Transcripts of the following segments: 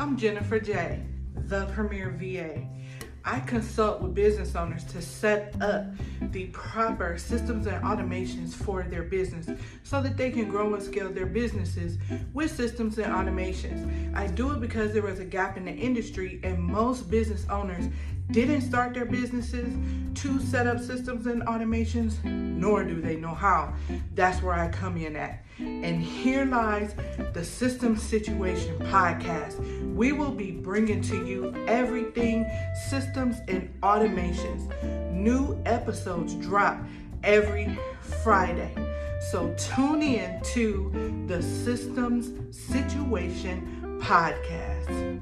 I'm Jennifer J, the Premier VA. I consult with business owners to set up the proper systems and automations for their business so that they can grow and scale their businesses with systems and automations. I do it because there was a gap in the industry and most business owners didn't start their businesses to set up systems and automations, nor do they know how. That's where I come in at. And here lies the System Situation Podcast. We will be bringing to you everything systems and automations. New episodes drop every Friday. So tune in to the Systems Situation Podcast.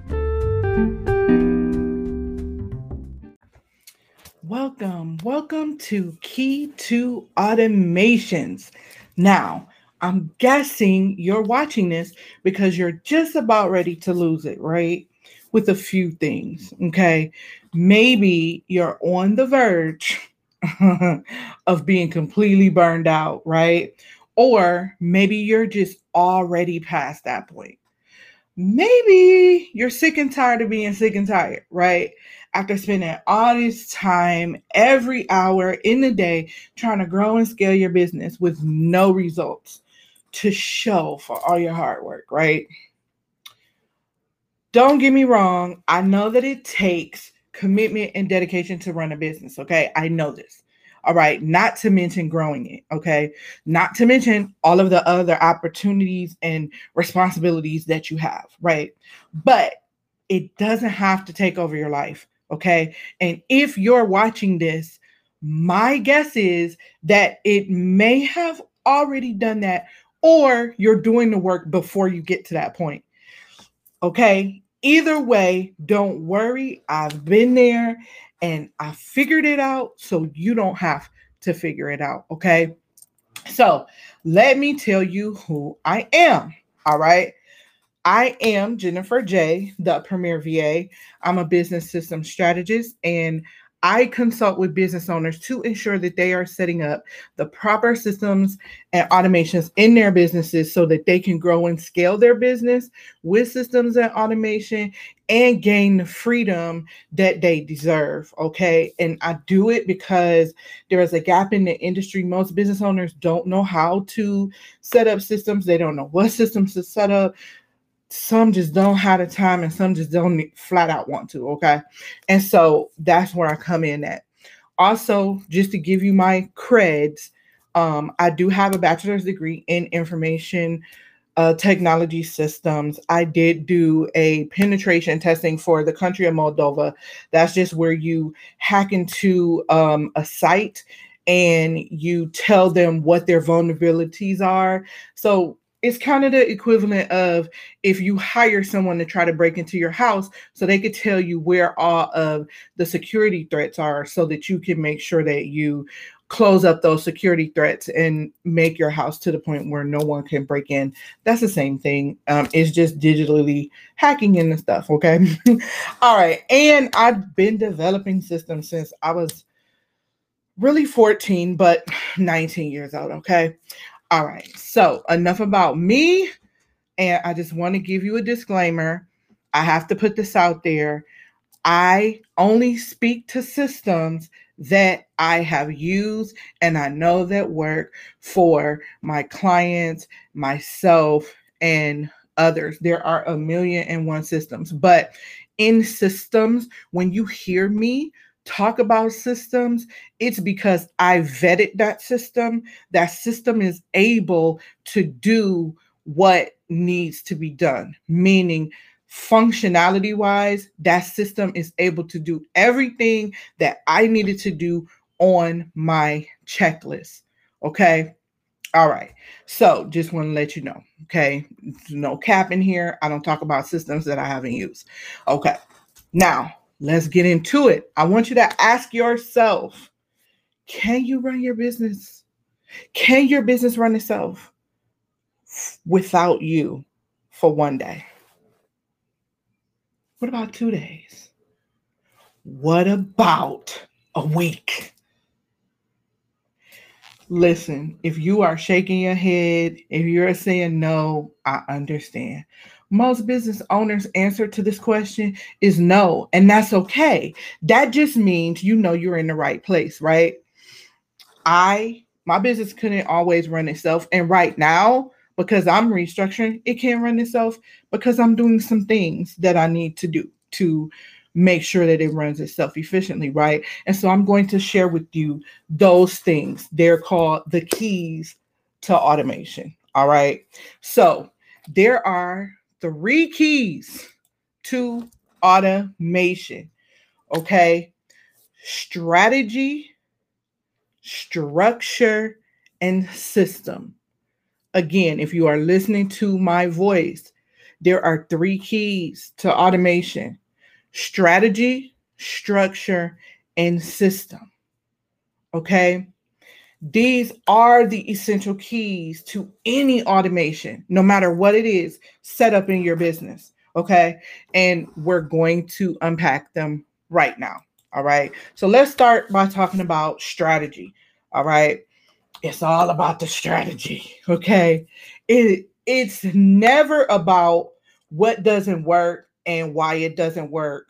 Welcome, welcome to Key to Automations. Now, I'm guessing you're watching this because you're just about ready to lose it, right? With a few things, okay? Maybe you're on the verge of being completely burned out, right? Or maybe you're just already past that point. Maybe you're sick and tired of being sick and tired, right? After spending all this time, every hour in the day, trying to grow and scale your business with no results to show for all your hard work, right? Don't get me wrong. I know that it takes commitment and dedication to run a business. Okay. I know this. All right. Not to mention growing it. Okay. Not to mention all of the other opportunities and responsibilities that you have. Right. But it doesn't have to take over your life. Okay. And if you're watching this, my guess is that it may have already done that or you're doing the work before you get to that point. Okay. Either way, don't worry. I've been there and I figured it out so you don't have to figure it out. Okay. So let me tell you who I am. All right. I am Jennifer J, the Premier VA. I'm a business system strategist and I consult with business owners to ensure that they are setting up the proper systems and automations in their businesses so that they can grow and scale their business with systems and automation and gain the freedom that they deserve. Okay. And I do it because there is a gap in the industry. Most business owners don't know how to set up systems, they don't know what systems to set up some just don't have the time and some just don't flat out want to okay? And so that's where i come in at. Also just to give you my creds um, i do have a bachelor's degree in information uh, technology systems. I did do a penetration testing for the country of moldova. That's just where you hack into um, a site and you tell them what their vulnerabilities are. So it's kind of the equivalent of if you hire someone to try to break into your house so they could tell you where all of the security threats are so that you can make sure that you close up those security threats and make your house to the point where no one can break in. That's the same thing. Um, it's just digitally hacking in the stuff okay? All right and i've been developing systems since i was really 14 but 19 years old okay all right. So, enough about me. And I just want to give you a disclaimer. I have to put this out there. I only speak to systems that I have used and I know that work for my clients, myself, and others. There are a million and one systems, but in systems, when you hear me talk about systems, it's because I vetted that system. That system is able to do what needs to be done, meaning functionality wise, that system is able to do everything that I needed to do on my checklist. Okay. All right. So just want to let you know. Okay. No cap in here. I don't talk about systems that I haven't used. Okay. Now, Let's get into it. I want you to ask yourself can you run your business? Can your business run itself without you for one day? What about two days? What about a week? Listen, if you are shaking your head, if you're saying no, I understand. Most business owners' answer to this question is no, and that's okay. That just means you know you're in the right place, right? I, my business couldn't always run itself. And right now, because I'm restructuring, it can't run itself because I'm doing some things that I need to do to make sure that it runs itself efficiently, right? And so I'm going to share with you those things. They're called the keys to automation. All right. So there are three keys to automation. Okay. Strategy, structure, and system. Again, if you are listening to my voice, there are three keys to automation strategy, structure, and system. Okay. These are the essential keys to any automation, no matter what it is, set up in your business. Okay. And we're going to unpack them right now. All right. So let's start by talking about strategy. All right. It's all about the strategy. Okay. It it's never about what doesn't work and why it doesn't work.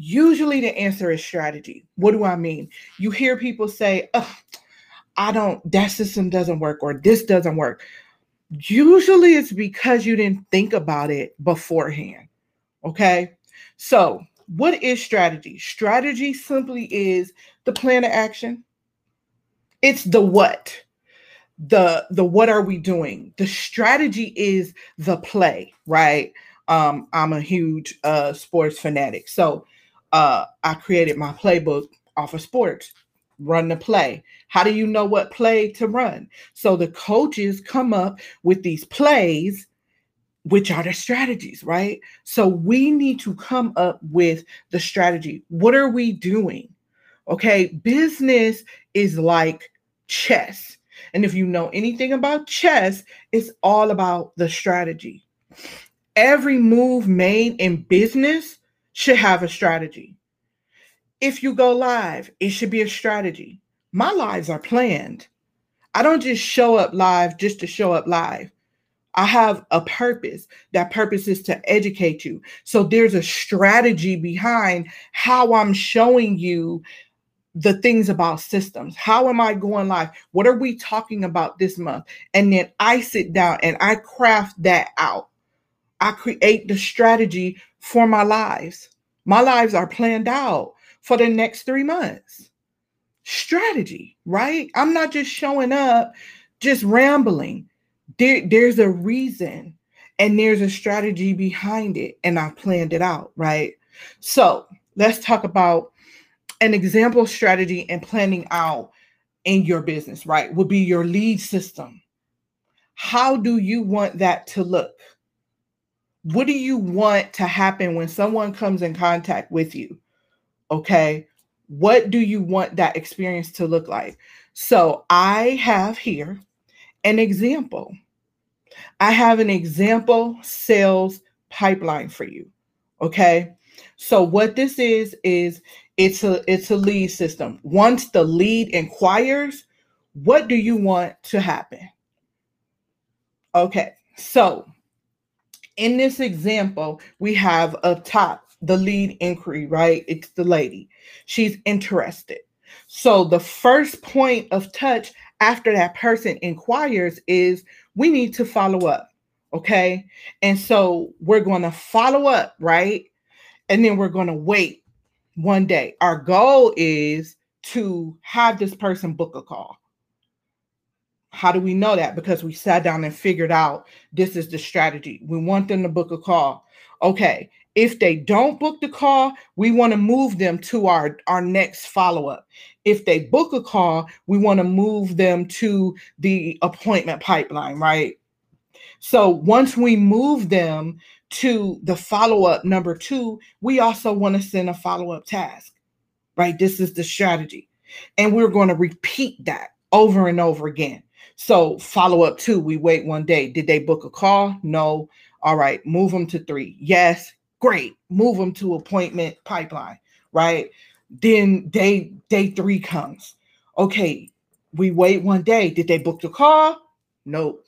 Usually the answer is strategy. What do I mean? You hear people say, I don't, that system doesn't work or this doesn't work. Usually it's because you didn't think about it beforehand. Okay. So, what is strategy? Strategy simply is the plan of action. It's the what. The the what are we doing? The strategy is the play, right? Um, I'm a huge uh, sports fanatic. So uh, I created my playbook off of sports. Run the play. How do you know what play to run? So the coaches come up with these plays, which are the strategies, right? So we need to come up with the strategy. What are we doing? Okay, business is like chess. And if you know anything about chess, it's all about the strategy every move made in business should have a strategy. If you go live, it should be a strategy. My lives are planned. I don't just show up live just to show up live. I have a purpose. That purpose is to educate you. So there's a strategy behind how I'm showing you the things about systems. How am I going live? What are we talking about this month? And then I sit down and I craft that out. I create the strategy for my lives. My lives are planned out for the next three months. Strategy, right? I'm not just showing up, just rambling. There, there's a reason and there's a strategy behind it, and I've planned it out, right? So let's talk about an example strategy and planning out in your business, right? Would be your lead system. How do you want that to look? What do you want to happen when someone comes in contact with you? Okay. What do you want that experience to look like? So I have here an example. I have an example sales pipeline for you. Okay. So what this is is it's a it's a lead system. Once the lead inquires, what do you want to happen? Okay. So in this example, we have up top the lead inquiry, right? It's the lady. She's interested. So the first point of touch after that person inquires is we need to follow up. Okay. And so we're going to follow up, right? And then we're going to wait one day. Our goal is to have this person book a call. How do we know that? Because we sat down and figured out this is the strategy. We want them to book a call. Okay. If they don't book the call, we want to move them to our, our next follow up. If they book a call, we want to move them to the appointment pipeline, right? So once we move them to the follow up number two, we also want to send a follow up task, right? This is the strategy. And we're going to repeat that over and over again. So follow up two, we wait one day. Did they book a call? No. All right, move them to three. Yes, great. Move them to appointment pipeline, right? Then day day three comes. Okay, we wait one day. Did they book the call? Nope.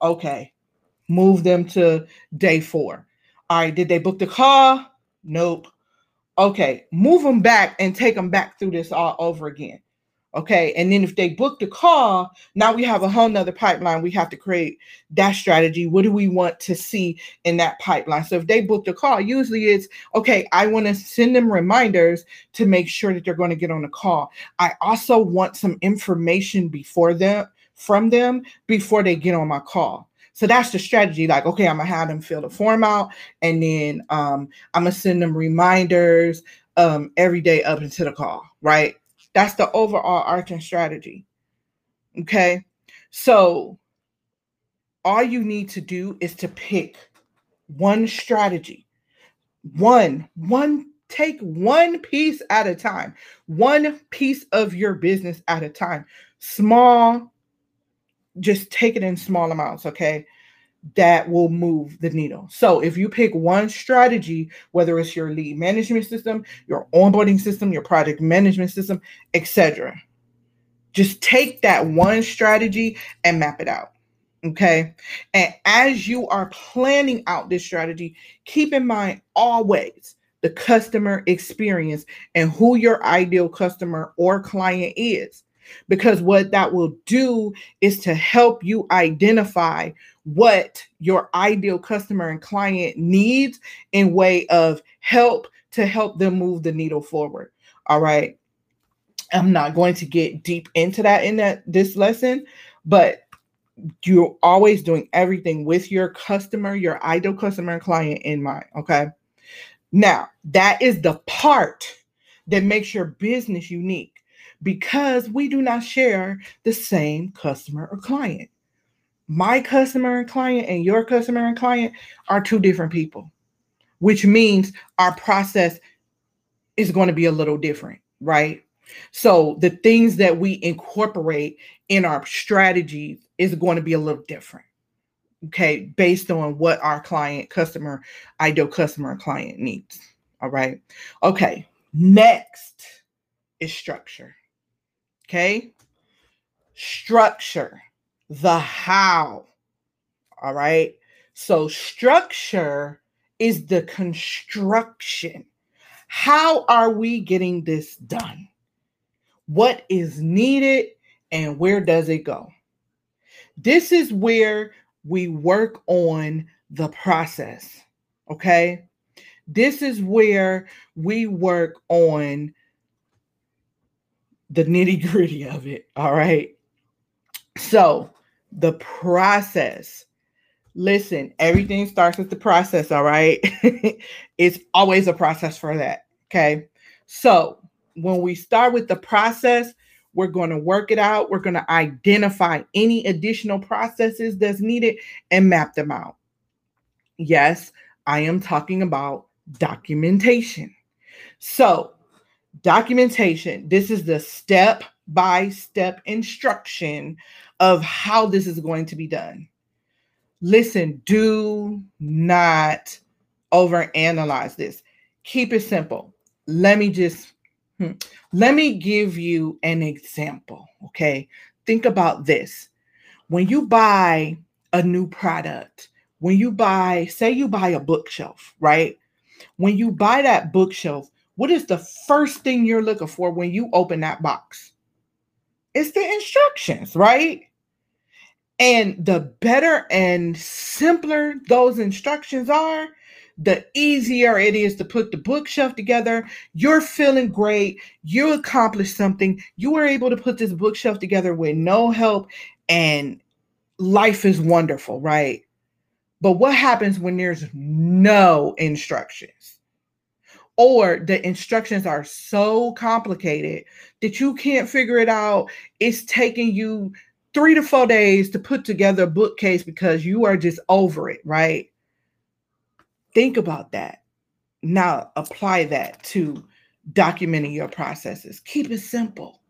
Okay, Move them to day four. All right, did they book the call? Nope. Okay, move them back and take them back through this all over again. Okay. And then if they book the call, now we have a whole nother pipeline. We have to create that strategy. What do we want to see in that pipeline? So if they book the call, usually it's okay, I want to send them reminders to make sure that they're going to get on the call. I also want some information before them from them before they get on my call. So that's the strategy. Like, okay, I'm gonna have them fill the form out, and then um, I'm gonna send them reminders um, every day up into the call, right? That's the overall arching strategy. Okay. So all you need to do is to pick one strategy. One, one, take one piece at a time, one piece of your business at a time. Small, just take it in small amounts. Okay that will move the needle. So if you pick one strategy, whether it's your lead management system, your onboarding system, your project management system, etc., just take that one strategy and map it out. Okay. And as you are planning out this strategy, keep in mind always the customer experience and who your ideal customer or client is. Because what that will do is to help you identify what your ideal customer and client needs in way of help to help them move the needle forward. All right. I'm not going to get deep into that in that this lesson, but you're always doing everything with your customer, your ideal customer and client in mind. Okay. Now, that is the part that makes your business unique because we do not share the same customer or client my customer and client and your customer and client are two different people, which means our process is going to be a little different, right? So the things that we incorporate in our strategies is going to be a little different. Okay, based on what our client, customer, ideal customer, client needs. All right. Okay. Next is structure. Okay. Structure the how. All right. So, structure is the construction. How are we getting this done? What is needed and where does it go? This is where we work on the process. Okay. This is where we work on the nitty gritty of it. All right. So, the process. Listen, everything starts with the process, all right? it's always a process for that, okay? So, when we start with the process, we're going to work it out. We're going to identify any additional processes that's needed and map them out. Yes, I am talking about documentation. So, documentation, this is the step by step instruction of how this is going to be done. Listen, do not overanalyze this. Keep it simple. Let me just hmm, let me give you an example, okay? Think about this. When you buy a new product, when you buy, say you buy a bookshelf, right? When you buy that bookshelf, what is the first thing you're looking for when you open that box? It's the instructions, right? And the better and simpler those instructions are, the easier it is to put the bookshelf together. You're feeling great. You accomplished something. You were able to put this bookshelf together with no help, and life is wonderful, right? But what happens when there's no instructions? Or the instructions are so complicated that you can't figure it out. It's taking you three to four days to put together a bookcase because you are just over it, right? Think about that. Now apply that to documenting your processes. Keep it simple.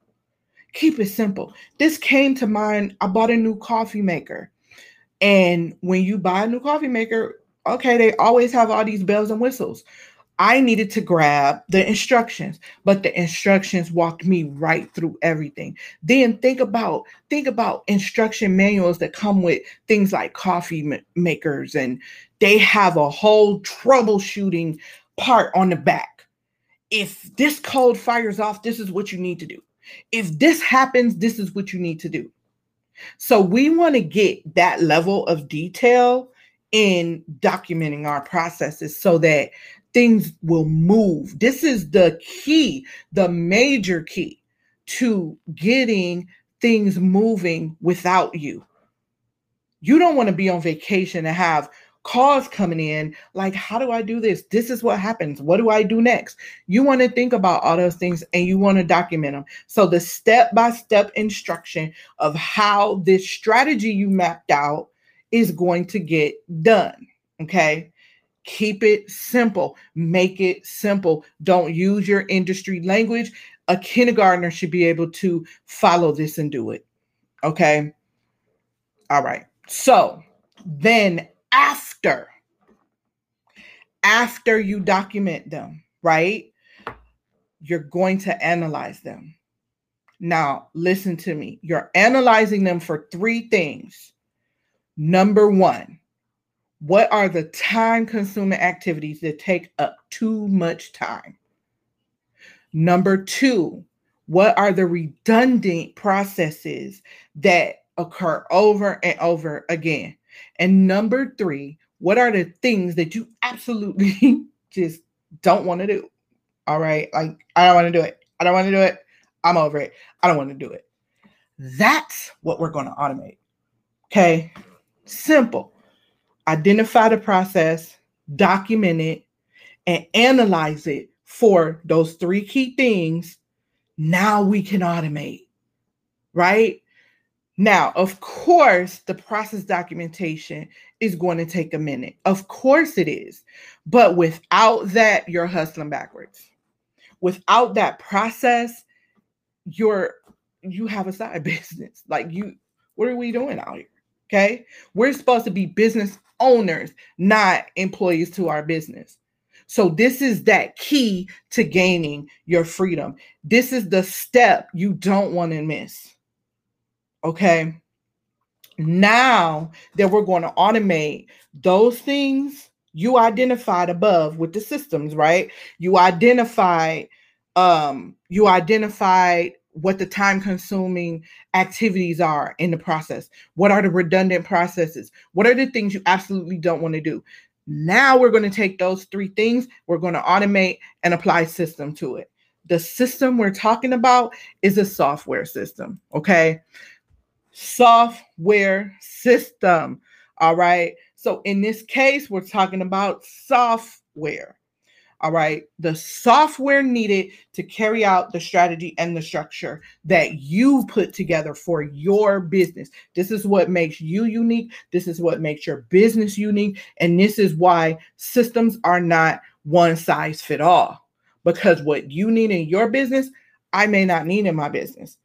Keep it simple. This came to mind. I bought a new coffee maker. And when you buy a new coffee maker, okay, they always have all these bells and whistles. I needed to grab the instructions, but the instructions walked me right through everything. Then think about think about instruction manuals that come with things like coffee makers and they have a whole troubleshooting part on the back. If this code fires off, this is what you need to do. If this happens, this is what you need to do. So we want to get that level of detail in documenting our processes so that things will move. This is the key, the major key to getting things moving without you. You don't want to be on vacation and have calls coming in like how do i do this? This is what happens. What do i do next? You want to think about all those things and you want to document them so the step by step instruction of how this strategy you mapped out is going to get done okay keep it simple make it simple don't use your industry language a kindergartner should be able to follow this and do it okay all right so then after after you document them, right? You're going to analyze them. Now, listen to me. You're analyzing them for three things. Number one, what are the time consuming activities that take up too much time? Number two, what are the redundant processes that occur over and over again? And number three, what are the things that you absolutely just don't want to do? All right. Like, I don't want to do it. I don't want to do it. I'm over it. I don't want to do it. That's what we're going to automate. Okay. Simple. Identify the process, document it, and analyze it for those three key things. Now we can automate, right? Now, of course, the process documentation is going to take a minute. Of course it is. But without that, you're hustling backwards. Without that process, you're you have a side business. Like you, what are we doing out here? Okay. We're supposed to be business owners, not employees to our business. So, this is that key to gaining your freedom. This is the step you don't want to miss. Okay. Now that we're going to automate those things you identified above with the systems, right? You identified um you identified what the time consuming activities are in the process. What are the redundant processes? What are the things you absolutely don't want to do? Now we're going to take those three things, we're going to automate and apply system to it. The system we're talking about is a software system, okay? software system. All right. So in this case, we're talking about software. All right. The software needed to carry out the strategy and the structure that you put together for your business. This is what makes you unique. This is what makes your business unique. And this is why systems are not one size fit all. Because what you need in your business, I may not need in my business.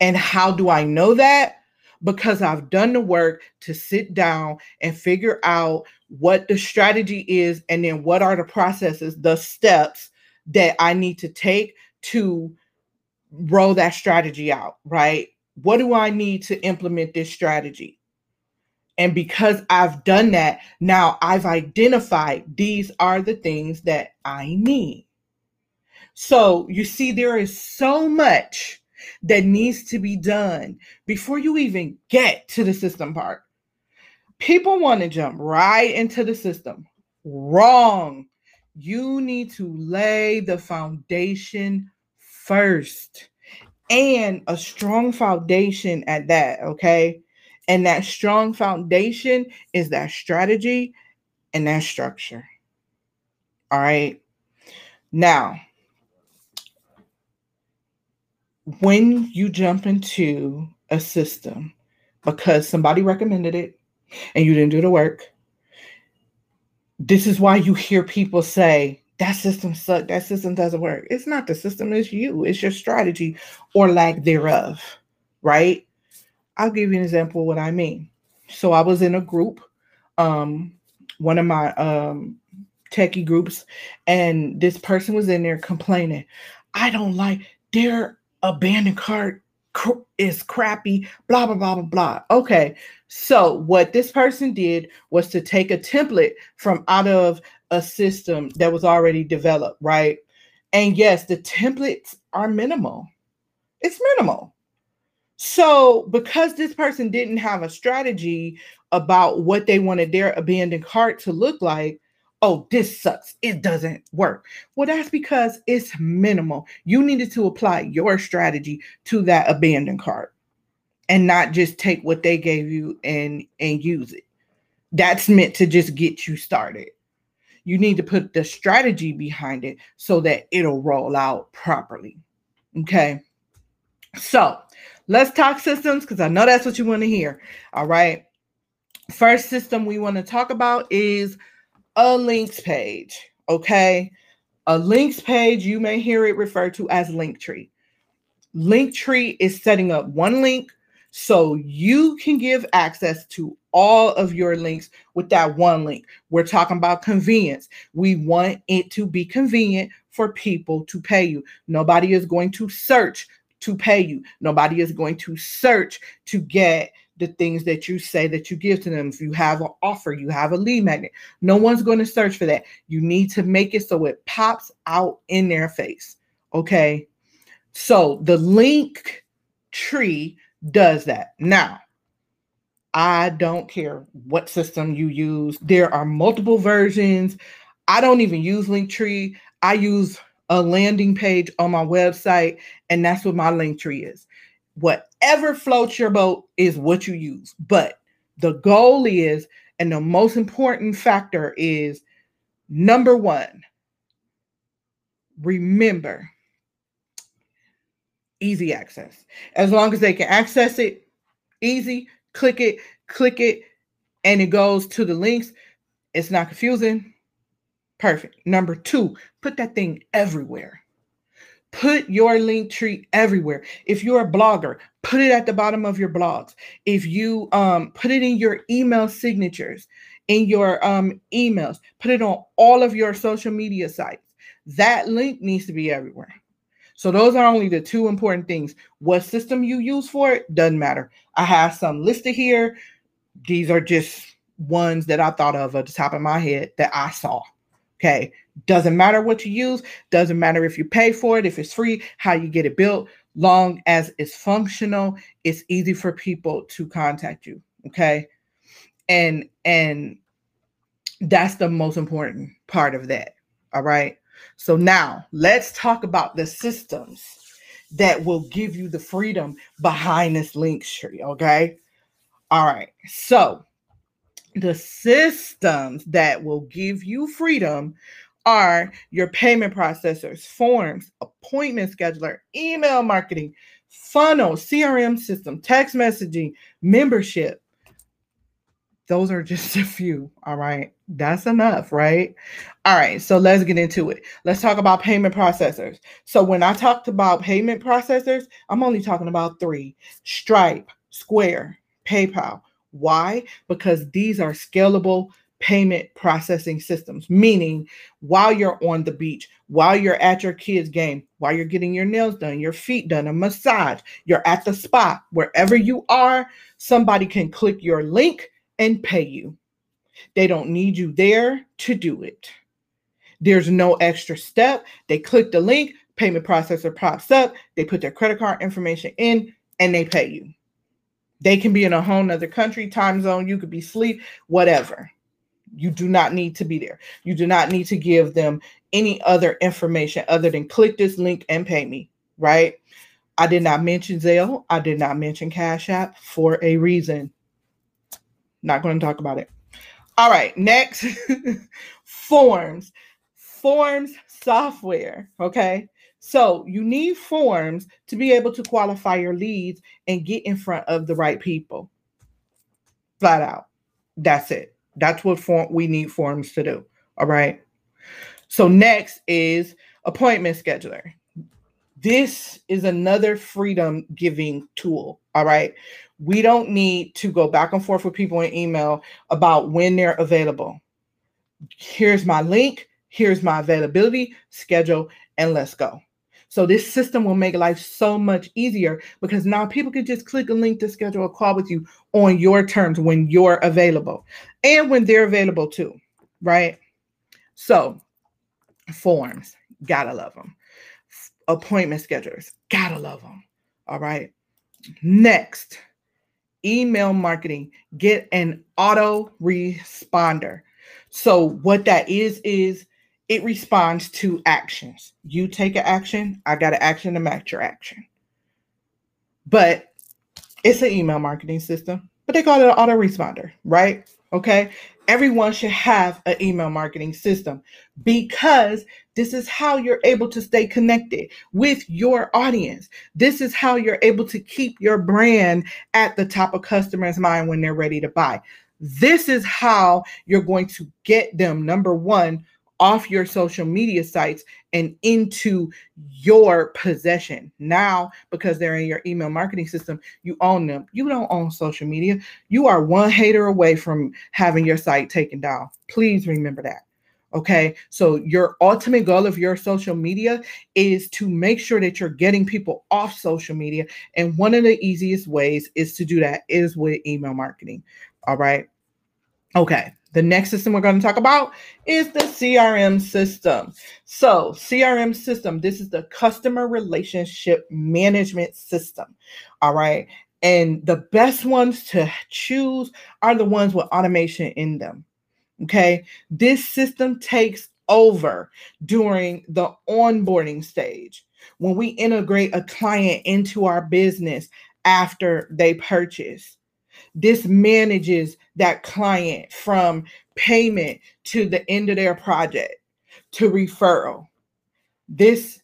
And how do I know that? because I've done the work to sit down and figure out what the strategy is and then what are the processes, the steps that I need to take to roll that strategy out, right? What do I need to implement this strategy? And because I've done that, now I've identified these are the things that I need. So you see, there is so much that needs to be done before you even get to the system part. People want to jump right into the system. Wrong. You need to lay the foundation first and a strong foundation at that. Okay. And that strong foundation is that strategy and that structure. All right. Now, when you jump into a system because somebody recommended it and you didn't do the work, this is why you hear people say, that system sucks, that system doesn't work. It's not the system, it's you, it's your strategy or lack thereof, right? I'll give you an example of what I mean. So I was in a group. Um, one of my um, techie groups, and this person was in there complaining, I don't like their abandoned cart is crappy, blah, blah, blah, blah, blah. Okay. So, what this person did was to take a template from out of a system that was already developed, right? And yes, the templates are minimal. It's minimal. So, because this person didn't have a strategy about what they wanted their abandoned cart to look like, oh, this sucks. It doesn't work. Well, that's because it's minimal. You needed to apply your strategy to that abandoned cart and not just take what they gave you and and use it. That's meant to just get you started. You need to put the strategy behind it so that it'll roll out properly. Okay. So let's talk systems because I know that's what you want to hear. All right. First system we want to talk about is a links page. Okay. A links page, you may hear it referred to as Linktree. Linktree is setting up one link so you can give access to all of your links with that one link. We're talking about convenience. We want it to be convenient for people to pay you. Nobody is going to search to pay you. Nobody is going to search to get the things that you say that you give to them. If you have an offer, you have a lead magnet. No one's going to search for that. You need to make it so it pops out in their face. Okay. So the link tree does that. Now, I don't care what system you use. There are multiple versions. I don't even use Linktree. I use a landing page on my website, and that's what my link tree is. Whatever floats your boat is what you use. But the goal is, and the most important factor is number one, remember easy access. As long as they can access it easy, click it, click it, and it goes to the links. It's not confusing. Perfect. Number two, put that thing everywhere. Put your link tree everywhere. If you're a blogger, put it at the bottom of your blogs. If you um, put it in your email signatures, in your um, emails, put it on all of your social media sites. That link needs to be everywhere. So those are only the two important things. What system you use for it doesn't matter. I have some listed here. These are just ones that I thought of at the top of my head that I saw. Okay. Doesn't matter what you use, doesn't matter if you pay for it, if it's free, how you get it built, long as it's functional, it's easy for people to contact you. Okay. And and that's the most important part of that. All right. So now let's talk about the systems that will give you the freedom behind this link tree. Okay. All right. So the systems that will give you freedom are your payment processors, forms, appointment scheduler, email marketing, funnel, CRM system, text messaging, membership, those are just a few. All right. That's enough, right? All right. So let's get into it. Let's talk about payment processors. So when I talked about payment processors, I'm only talking about three Stripe, Square, PayPal. Why? Because these are scalable payment processing systems, meaning while you're on the beach, while you're at your kids' game, while you're getting your nails done, your feet done, a massage, you're at the spot, wherever you are, somebody can click your link and pay you. They don't need you there to do it. There's no extra step. They click the link, payment processor pops up, they put their credit card information in, and they pay you. They can be in a whole nother country, time zone, you could be sleep, whatever. You do not need to be there. You do not need to give them any other information other than click this link and pay me, right? I did not mention Zelle. I did not mention Cash App for a reason. Not going to talk about it. All right, next forms. Forms software. Okay. So you need forms to be able to qualify your leads and get in front of the right people. Flat out. That's it. That's what form we need forms to do. All right. So next is appointment scheduler. This is another freedom giving tool. All right. We don't need to go back and forth with people in email about when they're available. Here's my link, here's my availability, schedule, and let's go. So this system will make life so much easier because now people can just click a link to schedule a call with you on your terms when you're available and when they're available too, right? So forms, gotta love them. Appointment schedulers, gotta love them. All right. Next, email marketing. Get an auto responder. So what that is is it responds to actions. You take an action, I got an action to match your action. But it's an email marketing system, but they call it an autoresponder, right? Okay. Everyone should have an email marketing system because this is how you're able to stay connected with your audience. This is how you're able to keep your brand at the top of customers' mind when they're ready to buy. This is how you're going to get them, number one, off your social media sites and into your possession. Now, because they're in your email marketing system, you own them. You don't own social media. You are one hater away from having your site taken down. Please remember that. Okay. So, your ultimate goal of your social media is to make sure that you're getting people off social media. And one of the easiest ways is to do that is with email marketing. All right. Okay. The next system we're going to talk about is the CRM system. So, CRM system, this is the customer relationship management system. All right. And the best ones to choose are the ones with automation in them. Okay. This system takes over during the onboarding stage when we integrate a client into our business after they purchase. This manages that client from payment to the end of their project to referral. This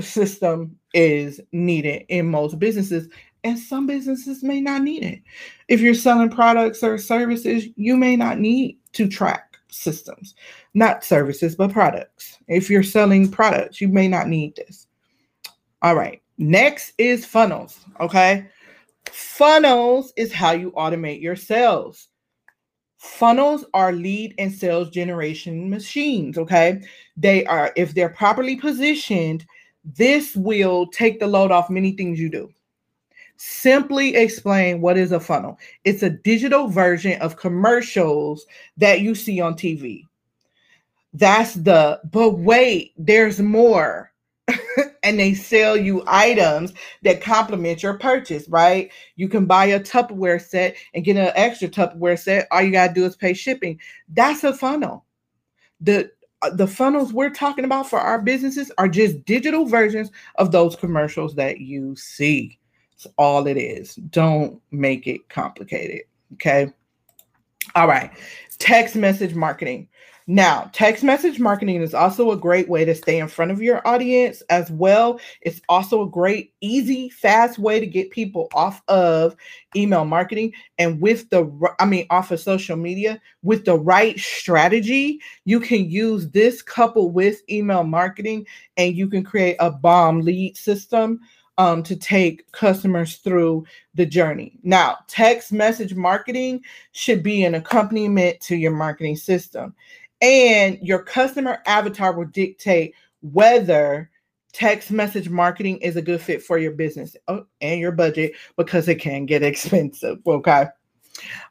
system is needed in most businesses, and some businesses may not need it. If you're selling products or services, you may not need to track systems, not services, but products. If you're selling products, you may not need this. All right. Next is funnels. Okay. Funnels is how you automate your sales. Funnels are lead and sales generation machines. Okay. They are, if they're properly positioned, this will take the load off many things you do. Simply explain what is a funnel. It's a digital version of commercials that you see on TV. That's the, but wait, there's more. and they sell you items that complement your purchase, right? You can buy a Tupperware set and get an extra Tupperware set. All you got to do is pay shipping. That's a funnel. The uh, the funnels we're talking about for our businesses are just digital versions of those commercials that you see. It's all it is. Don't make it complicated. Okay. All right. Text message marketing. Now, text message marketing is also a great way to stay in front of your audience as well. It's also a great, easy, fast way to get people off of email marketing and with the, I mean, off of social media. With the right strategy, you can use this coupled with email marketing and you can create a bomb lead system um, to take customers through the journey. Now, text message marketing should be an accompaniment to your marketing system and your customer avatar will dictate whether text message marketing is a good fit for your business oh, and your budget because it can get expensive. Okay.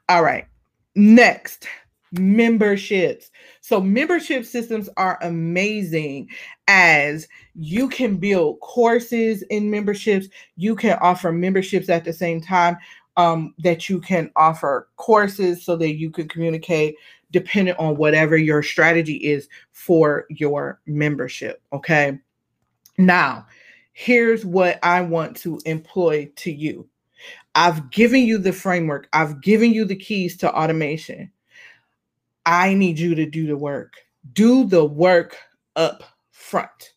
All right. Next, memberships. So, membership systems are amazing as you can build courses in memberships, you can offer memberships at the same time um, that you can offer courses so that you can communicate depending on whatever your strategy is for your membership. Okay. Now, here's what I want to employ to you I've given you the framework, I've given you the keys to automation. I need you to do the work. Do the work up front.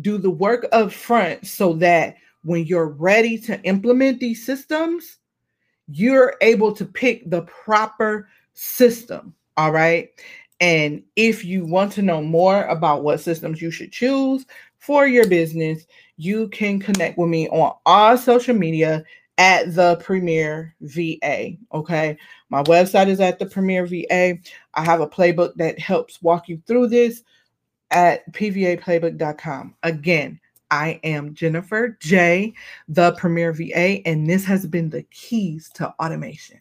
Do the work up front so that when you're ready to implement these systems, you're able to pick the proper system. All right. And if you want to know more about what systems you should choose for your business, you can connect with me on all social media at the Premier VA. Okay. My website is at the Premier VA. I have a playbook that helps walk you through this at pvaplaybook.com. Again, I am Jennifer J, the Premier VA, and this has been the keys to automation.